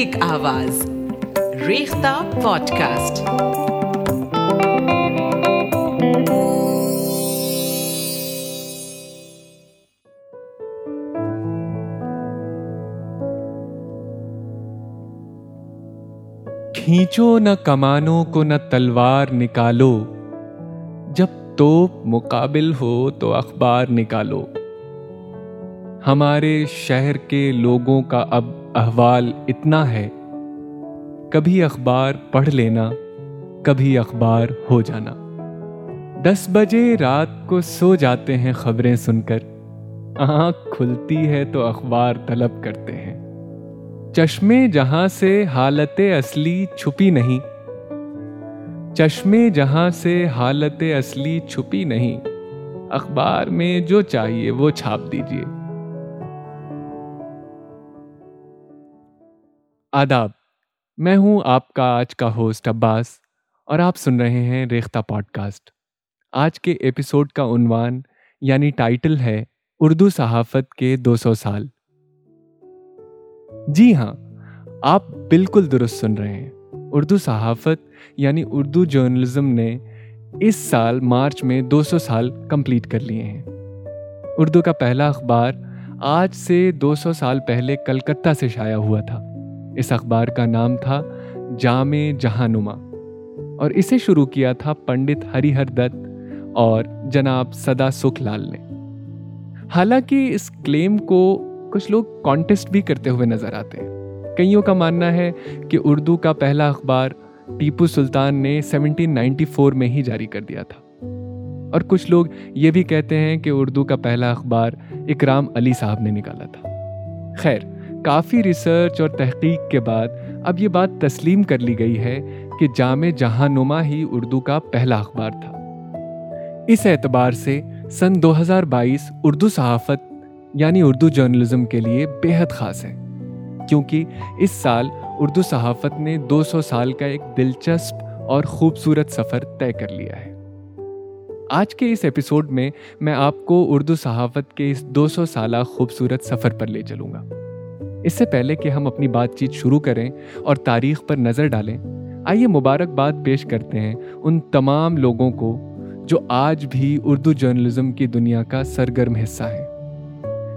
ایک آواز۔ Rekhta pod cost کھینچو نہ کمانوں کو نہ تلوار نکالو۔ جب توپ مقابل ہو تو اخبار نکالو۔ ہمارے شہر کے لوگوں کا اب احوال اتنا ہے۔ کبھی اخبار پڑھ لینا، کبھی اخبار ہو جانا۔ دس بجے رات کو سو جاتے ہیں خبریں سن کر۔ آنکھ کھلتی ہے تو اخبار طلب کرتے ہیں۔ چشمے جہاں سے حالت اصلی چھپی نہیں۔ چشمے جہاں سے حالت اصلی چھپی نہیں۔ اخبار میں جو چاہیے وہ چھاپ دیجیے آداب۔ میں ہوں آپ کا آج کا ہوسٹ عباس اور آپ سن رہے ہیں ریختہ پوڈ کاسٹ آج کے ایپیسوڈ کا عنوان یعنی ٹائٹل ہے اردو صحافت کے دو سو سال۔ جی ہاں آپ بالکل درست سن رہے ہیں۔ اردو صحافت یعنی اردو جرنلزم نے اس سال مارچ میں دو سو سال کمپلیٹ کر لیے ہیں۔ اردو کا پہلا اخبار آج سے دو سو سال پہلے کلکتہ سے شائع ہوا تھا۔ اس اخبار کا نام تھا جامع جہانما اور اسے شروع کیا تھا پنڈت ہری ہر دت اور جناب سدا سکھ لال نے۔ حالانکہ اس کلیم کو کچھ لوگ کانٹیسٹ بھی کرتے ہوئے نظر آتے ہیں۔ کئیوں کا ماننا ہے کہ اردو کا پہلا اخبار ٹیپو سلطان نے سیونٹین نائنٹی فور میں ہی جاری کر دیا تھا۔ اور کچھ لوگ یہ بھی کہتے ہیں کہ اردو کا پہلا اخبار اکرام علی صاحب نے نکالا تھا۔ خیر کافی ریسرچ اور تحقیق کے بعد اب یہ بات تسلیم کر لی گئی ہے کہ جامع جہاں نما ہی اردو کا پہلا اخبار تھا۔ اس اعتبار سے سن دو ہزار بائیس اردو صحافت یعنی اردو جرنلزم کے لیے بے حد خاص ہے، کیونکہ اس سال اردو صحافت نے دو سو سال کا ایک دلچسپ اور خوبصورت سفر طے کر لیا ہے۔ آج کے اس ایپیسوڈ میں میں آپ کو اردو صحافت کے اس دو سو سالہ خوبصورت سفر پر لے چلوں گا۔ اس سے پہلے کہ ہم اپنی بات چیت شروع کریں اور تاریخ پر نظر ڈالیں، آئیے مبارکباد پیش کرتے ہیں ان تمام لوگوں کو جو آج بھی اردو جرنلزم کی دنیا کا سرگرم حصہ ہیں۔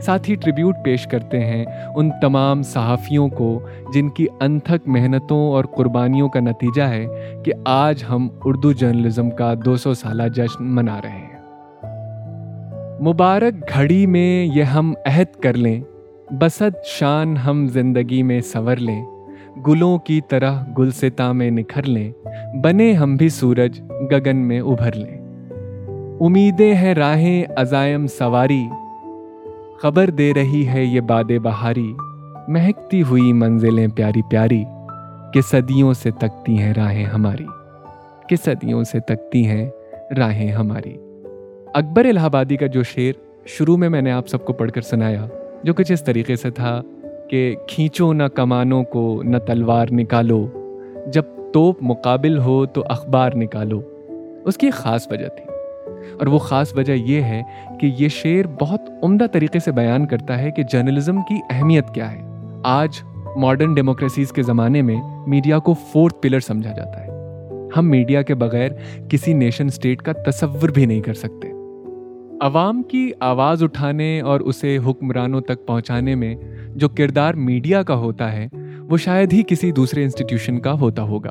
ساتھ ہی ٹریبیوٹ پیش کرتے ہیں ان تمام صحافیوں کو جن کی انتھک محنتوں اور قربانیوں کا نتیجہ ہے کہ آج ہم اردو جرنلزم کا دو سو سالہ جشن منا رہے ہیں۔ مبارک گھڑی میں یہ ہم عہد کر لیں بسد شان ہم زندگی میں سور لیں، گلوں کی طرح گلستا میں نکھر لیں، بنے ہم بھی سورج گگن میں ابھر لیں۔ امیدیں ہیں راہیں عزائم سواری، خبر دے رہی ہے یہ باد بہاری۔ مہکتی ہوئی منزلیں پیاری پیاری کہ صدیوں سے تکتی ہیں راہیں ہماری۔ کہ صدیوں سے تکتی ہیں راہیں ہماری۔ اکبر الہ آبادی کا جو شعر شروع میں میں نے آپ سب کو پڑھ کر سنایا جو کچھ اس طریقے سے تھا کہ کھینچو نہ کمانوں کو نہ تلوار نکالو، جب توپ مقابل ہو تو اخبار نکالو۔ اس کی ایک خاص وجہ تھی۔ اور وہ خاص وجہ یہ ہے کہ یہ شعر بہت عمدہ طریقے سے بیان کرتا ہے کہ جرنلزم کی اہمیت کیا ہے۔ آج ماڈرن ڈیموکریسیز کے زمانے میں میڈیا کو فورتھ پلر سمجھا جاتا ہے۔ ہم میڈیا کے بغیر کسی نیشن اسٹیٹ کا تصور بھی نہیں کر سکتے۔ عوام کی آواز اٹھانے اور اسے حکمرانوں تک پہنچانے میں جو کردار میڈیا کا ہوتا ہے، وہ شاید ہی کسی دوسرے انسٹیٹیوشن کا ہوتا ہوگا۔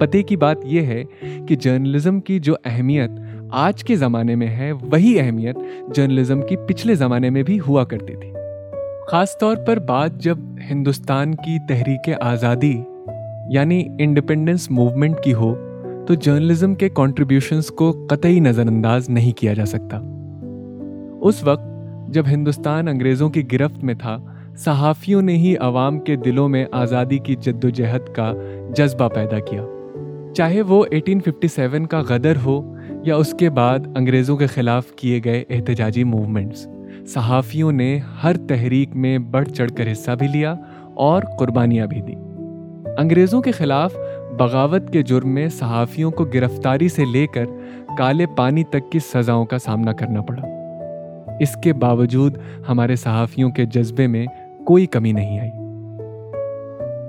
پتے کی بات یہ ہے کہ جرنلزم کی جو اہمیت آج کے زمانے میں ہے، وہی اہمیت جرنلزم کی پچھلے زمانے میں بھی ہوا کرتی تھی۔ خاص طور پر بات جب ہندوستان کی تحریک آزادی یعنی انڈیپینڈنس موومنٹ کی ہو تو جرنلزم کے کانٹریبیوشنس کو قطعی نظر انداز نہیں کیا جا سکتا۔ اس وقت جب ہندوستان انگریزوں کی گرفت میں تھا، صحافیوں نے ہی عوام کے دلوں میں آزادی کی جد و جہد کا جذبہ پیدا کیا۔ چاہے وہ 1857 کا غدر ہو یا اس کے بعد انگریزوں کے خلاف کیے گئے احتجاجی موومنٹس صحافیوں نے ہر تحریک میں بڑھ چڑھ کر حصہ بھی لیا اور قربانیاں بھی دی انگریزوں کے خلاف بغاوت کے جرم میں صحافیوں کو گرفتاری سے لے کر کالے پانی تک کی سزاؤں کا سامنا کرنا پڑا۔ اس کے باوجود ہمارے صحافیوں کے جذبے میں کوئی کمی نہیں آئی۔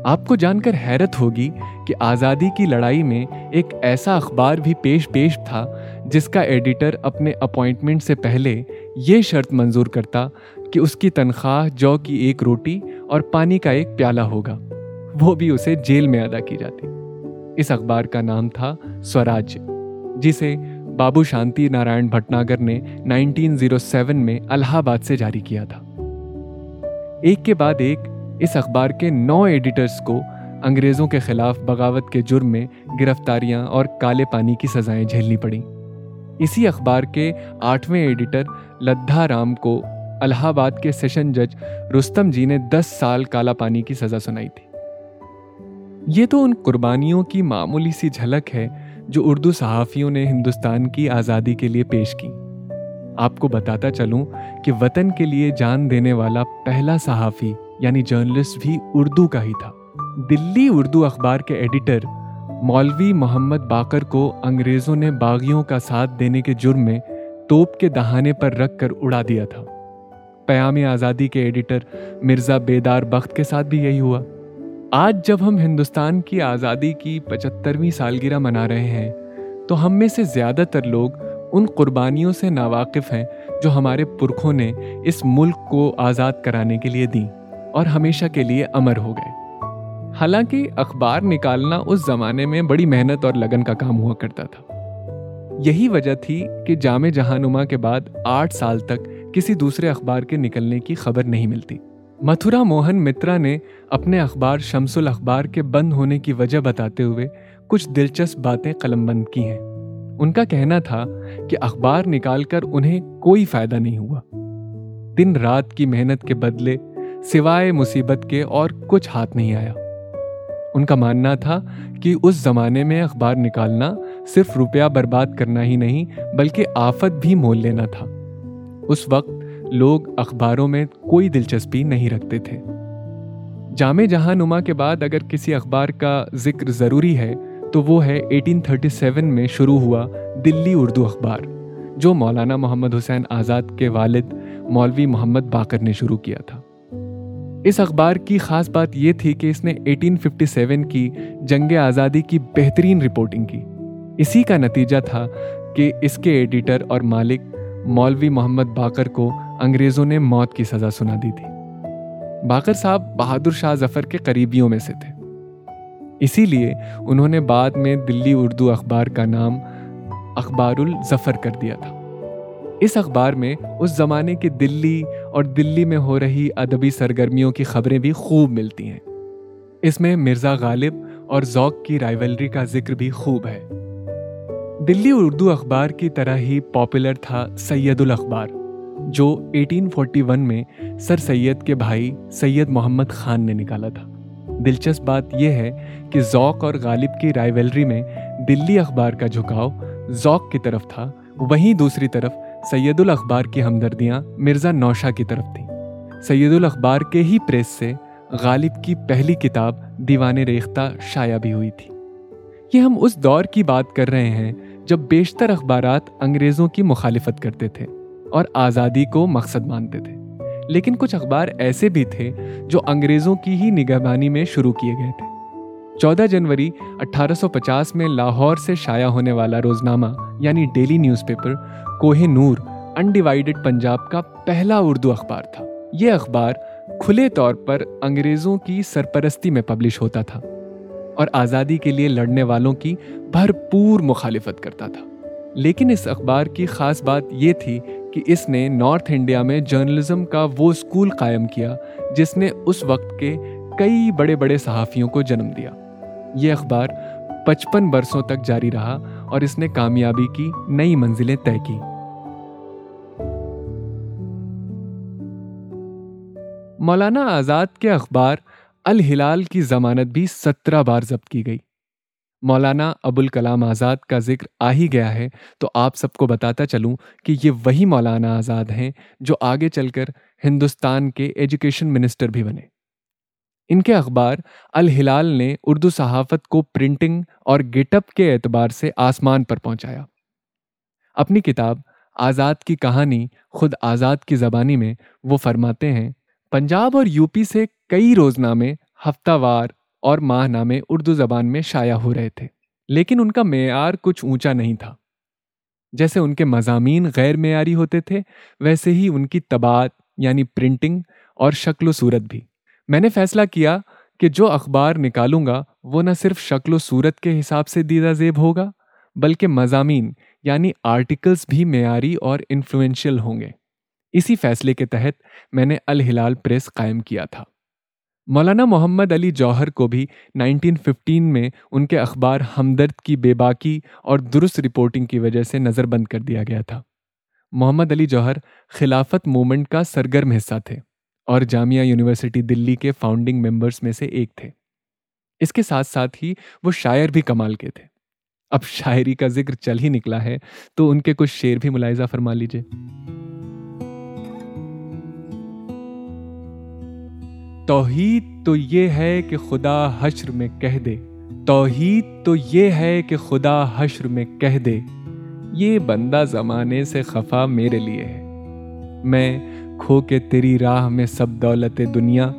آپ کو جان کر حیرت ہوگی کہ آزادی کی لڑائی میں ایک ایسا اخبار بھی پیش پیش تھا جس کا ایڈیٹر اپنے اپوائنٹمنٹ سے پہلے یہ شرط منظور کرتا کہ اس کی تنخواہ، جو کی ایک روٹی اور پانی کا ایک پیالہ ہوگا، وہ بھی اسے جیل میں ادا کی جاتی۔ اس اخبار کا نام تھا سوراج، جسے بابو شانتی نارائن بھٹناگر نے 1907 میں الہ آباد سے جاری کیا تھا۔ ایک کے بعد ایک اس اخبار کے نو ایڈیٹرز کو انگریزوں کے خلاف بغاوت کے جرم میں گرفتاریاں اور کالے پانی کی سزائیں جھیلنی پڑیں۔ اسی اخبار کے آٹھویں ایڈیٹر لدھا رام کو الہ آباد کے سیشن جج رستم جی نے دس سال کالا پانی کی سزا سنائی تھی۔ یہ تو ان قربانیوں کی معمولی سی جھلک ہے جو اردو صحافیوں نے ہندوستان کی آزادی کے لیے پیش کی۔ آپ کو بتاتا چلوں کہ وطن کے لیے جان دینے والا پہلا صحافی یعنی جرنلسٹ بھی اردو کا ہی تھا۔ دلی اردو اخبار کے ایڈیٹر مولوی محمد باقر کو انگریزوں نے باغیوں کا ساتھ دینے کے جرم میں توپ کے دہانے پر رکھ کر اڑا دیا تھا۔ پیام آزادی کے ایڈیٹر مرزا بیدار بخت کے ساتھ بھی یہی ہوا۔ آج جب ہم ہندوستان کی آزادی کی پچہترویں سالگرہ منا رہے ہیں، تو ہم میں سے زیادہ تر لوگ ان قربانیوں سے ناواقف ہیں جو ہمارے پرکھوں نے اس ملک کو آزاد کرانے کے لیے دیں اور ہمیشہ کے لیے امر ہو گئے۔ حالانکہ اخبار نکالنا اس زمانے میں بڑی محنت اور لگن کا کام ہوا کرتا تھا۔ یہی وجہ تھی کہ جامع جہانما کے بعد آٹھ سال تک کسی دوسرے اخبار کے نکلنے کی خبر نہیں ملتی۔ متھرا موہن مترا نے اپنے اخبار شمس الاخبار کے بند ہونے کی وجہ بتاتے ہوئے کچھ دلچسپ باتیں قلم بند کی ہیں۔ ان کا کہنا تھا کہ اخبار نکال کر انہیں کوئی فائدہ نہیں ہوا۔ دن رات کی محنت کے بدلے سوائے مصیبت کے اور کچھ ہاتھ نہیں آیا۔ ان کا ماننا تھا کہ اس زمانے میں اخبار نکالنا صرف روپیہ برباد کرنا ہی نہیں، بلکہ آفت بھی مول لینا تھا۔ اس وقت لوگ اخباروں میں کوئی دلچسپی نہیں رکھتے تھے۔ جامع جہاں نما کے بعد اگر کسی اخبار کا ذکر ضروری ہے، تو وہ ہے 1837 میں شروع ہوا دلی اردو اخبار، جو مولانا محمد حسین آزاد کے والد مولوی محمد باقر نے شروع کیا تھا۔ اس اخبار کی خاص بات یہ تھی کہ اس نے 1857 کی جنگ آزادی کی بہترین رپورٹنگ کی۔ اسی کا نتیجہ تھا کہ اس کے ایڈیٹر اور مالک مولوی محمد باقر کو انگریزوں نے موت کی سزا سنا دی تھی۔ باقر صاحب بہادر شاہ ظفر کے قریبیوں میں سے تھے۔ اسی لیے انہوں نے بعد میں دلی اردو اخبار کا نام اخبار الظفر کر دیا تھا۔ اس اخبار میں اس زمانے کی دلی اور دلی میں ہو رہی ادبی سرگرمیوں کی خبریں بھی خوب ملتی ہیں۔ اس میں مرزا غالب اور ذوق کی رائیولری کا ذکر بھی خوب ہے۔ دلی اردو اخبار کی طرح ہی پاپولر تھا سید الاخبار جو 1841 میں سر سید کے بھائی سید محمد خان نے نکالا تھا۔ دلچسپ بات یہ ہے کہ ذوق اور غالب کی رائیولری میں دلی اخبار کا جھکاؤ ذوق کی طرف تھا، وہیں دوسری طرف سید الاخبار کی ہمدردیاں مرزا نوشا کی طرف تھیں۔ سید الاخبار کے ہی پریس سے غالب کی پہلی کتاب دیوان ریختہ شائع بھی ہوئی تھی۔ یہ ہم اس دور کی بات کر رہے ہیں جب بیشتر اخبارات انگریزوں کی مخالفت کرتے تھے۔ اور آزادی کو مقصد مانتے تھے۔ لیکن کچھ اخبار ایسے بھی تھے جو انگریزوں کی ہی نگہبانی میں شروع کیے گئے تھے۔ چودہ جنوری اٹھارہ سو پچاس میں لاہور سے شائع ہونے والا روزنامہ یعنی daily news paper, Koh Noor انڈیوائڈڈ Punjab کا پہلا اردو اخبار تھا۔ یہ اخبار کھلے طور پر انگریزوں کی سرپرستی میں پبلش ہوتا تھا اور آزادی کے لیے لڑنے والوں کی بھرپور مخالفت کرتا تھا۔ لیکن اس اخبار کی خاص بات یہ تھی کہ اس نے نارتھ انڈیا میں جرنلزم کا وہ اسکول قائم کیا جس نے اس وقت کے کئی بڑے بڑے صحافیوں کو جنم دیا۔ یہ اخبار پچپن برسوں تک جاری رہا اور اس نے کامیابی کی نئی منزلیں طے کی مولانا آزاد کے اخبار الہلال کی ضمانت بھی سترہ بار ضبط کی گئی۔ مولانا ابوالکلام آزاد کا ذکر آ ہی گیا ہے تو آپ سب کو بتاتا چلوں کہ یہ وہی مولانا آزاد ہیں جو آگے چل کر ہندوستان کے ایجوکیشن منسٹر بھی بنے۔ ان کے اخبار الہلال نے اردو صحافت کو پرنٹنگ اور گیٹ اپ کے اعتبار سے آسمان پر پہنچایا۔ اپنی کتاب آزاد کی کہانی خود آزاد کی زبانی میں وہ فرماتے ہیں، پنجاب اور یو پی سے کئی روزنامے ہفتہ وار اور ماہ نامے اردو زبان میں شائع ہو رہے تھے، لیکن ان کا معیار کچھ اونچا نہیں تھا۔ جیسے ان کے مضامین غیر معیاری ہوتے تھے، ویسے ہی ان کی طباعت یعنی پرنٹنگ اور شکل و صورت بھی۔ میں نے فیصلہ کیا کہ جو اخبار نکالوں گا، وہ نہ صرف شکل و صورت کے حساب سے دیدہ زیب ہوگا، بلکہ مضامین یعنی آرٹیکلز بھی معیاری اور انفلوئنشل ہوں گے۔ اسی فیصلے کے تحت میں نے الہلال پریس قائم کیا تھا۔ مولانا محمد علی جوہر کو بھی 1915 میں ان کے اخبار ہمدرد کی بے باکی اور درست رپورٹنگ کی وجہ سے نظر بند کر دیا گیا تھا۔ محمد علی جوہر خلافت مومنٹ کا سرگرم حصہ تھے اور جامعہ یونیورسٹی دلی کے فاؤنڈنگ ممبرس میں سے ایک تھے۔ اس کے ساتھ ساتھ ہی وہ شاعر بھی کمال کے تھے۔ اب شاعری کا ذکر چل ہی نکلا ہے تو ان کے کچھ شعر بھی ملاحظہ فرما لیجیے توحید تو یہ ہے کہ خدا حشر میں کہہ دے۔ توحید تو یہ ہے کہ خدا حشر میں کہہ دے۔ یہ بندہ زمانے سے خفا میرے لیے ہے۔ میں کھو کے تیری راہ میں سب دولت دنیا،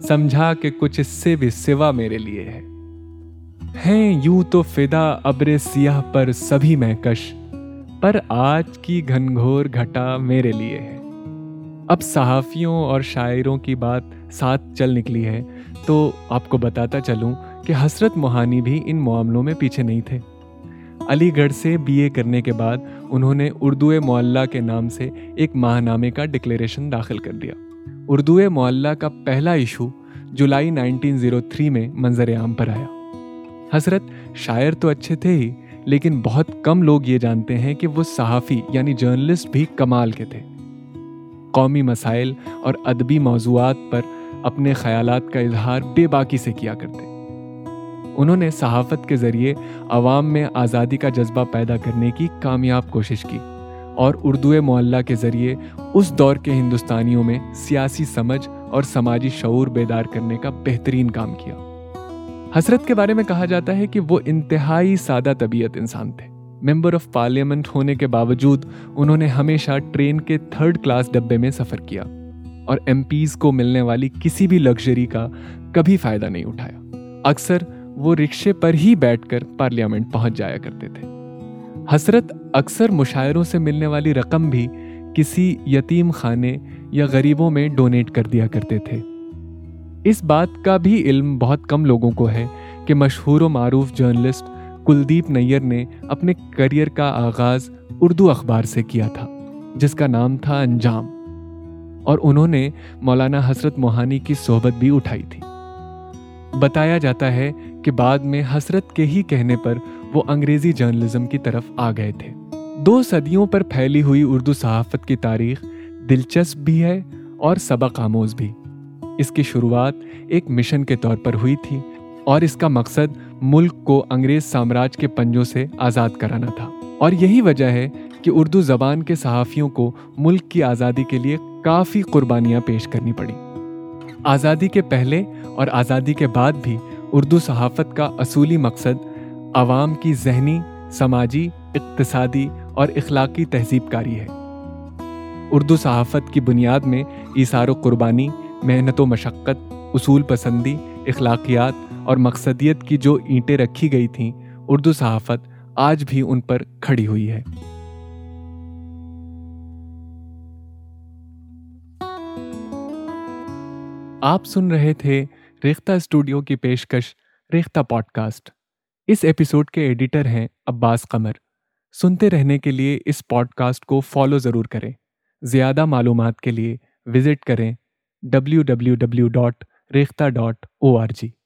سمجھا کہ کچھ اس سے بھی سوا میرے لیے ہے۔ ہیں یوں تو فدا ابر سیاہ پر سبھی میں کش، پر آج کی گھنگھور گھٹا میرے لیے ہے۔ اب صحافیوں اور شاعروں کی بات ساتھ چل نکلی ہے تو آپ کو بتاتا چلوں کہ حسرت موہانی بھی ان معاملوں میں پیچھے نہیں تھے۔ علی گڑھ سے بی اے کرنے کے بعد انہوں نے اردو معلّہ کے نام سے ایک ماہ نامے کا ڈکلیریشن داخل کر دیا۔ اردو معلّہ کا پہلا ایشو جولائی 1903 میں منظر عام پر آیا۔ حضرت شاعر تو اچھے تھے ہی، لیکن بہت کم لوگ یہ جانتے ہیں کہ وہ صحافی یعنی جرنلسٹ بھی کمال کے تھے۔ قومی مسائل اور ادبی موضوعات پر اپنے خیالات کا اظہار بے باکی سے کیا کرتے۔ انہوں نے صحافت کے ذریعے عوام میں آزادی کا جذبہ پیدا کرنے کی کامیاب کوشش کی اور اردو معلّہ کے ذریعے اس دور کے ہندوستانیوں میں سیاسی سمجھ اور سماجی شعور بیدار کرنے کا بہترین کام کیا۔ حسرت کے بارے میں کہا جاتا ہے کہ وہ انتہائی سادہ طبیعت انسان تھے۔ ممبر آف پارلیمنٹ ہونے کے باوجود انہوں نے ہمیشہ ٹرین کے تھرڈ کلاس ڈبے میں سفر کیا اور ایم پیز کو ملنے والی کسی بھی لگژری کا کبھی فائدہ نہیں اٹھایا۔ اکثر وہ رکشے پر ہی بیٹھ کر پارلیامنٹ پہنچ جایا کرتے تھے۔ حسرت اکثر مشاعروں سے ملنے والی رقم بھی کسی یتیم خانے یا غریبوں میں ڈونیٹ کر دیا کرتے تھے۔ اس بات کا بھی علم بہت کم لوگوں کو ہے کہ مشہور و معروف جرنلسٹ کلدیپ نیئر نے اپنے کریئر کا آغاز اردو اخبار سے کیا تھا، جس کا نام تھا انجام۔ اور انہوں نے مولانا حسرت موہانی کی صحبت بھی اٹھائی تھی۔ بتایا جاتا ہے کہ بعد میں حسرت کے ہی کہنے پر وہ انگریزی جرنلزم کی طرف آ گئے تھے۔ دو صدیوں پر پھیلی ہوئی اردو صحافت کی تاریخ دلچسپ بھی ہے اور سبق آموز بھی۔ اس کی شروعات ایک مشن کے طور پر ہوئی تھی اور اس کا مقصد ملک کو انگریز سامراج کے پنجوں سے آزاد کرانا تھا۔ اور یہی وجہ ہے کہ اردو زبان کے صحافیوں کو ملک کی آزادی کے لیے کافی قربانیاں پیش کرنی پڑی۔ آزادی کے پہلے اور آزادی کے بعد بھی اردو صحافت کا اصولی مقصد عوام کی ذہنی، سماجی، اقتصادی اور اخلاقی تہذیب کاری ہے۔ اردو صحافت کی بنیاد میں ایثار و قربانی، محنت و مشقت، اصول پسندی، اخلاقیات اور مقصدیت کی جو اینٹیں رکھی گئی تھیں، اردو صحافت آج بھی ان پر کھڑی ہوئی ہے۔ آپ سن رہے تھے ریختہ اسٹوڈیو کی پیشکش ریختہ پوڈ کاسٹ اس ایپیسوڈ کے ایڈیٹر ہیں عباس قمر۔ سنتے رہنے کے لیے اس پوڈ کاسٹ کو فالو ضرور کریں۔ زیادہ معلومات کے لیے وزٹ کریں۔ W W W dot Rekhta dot O R G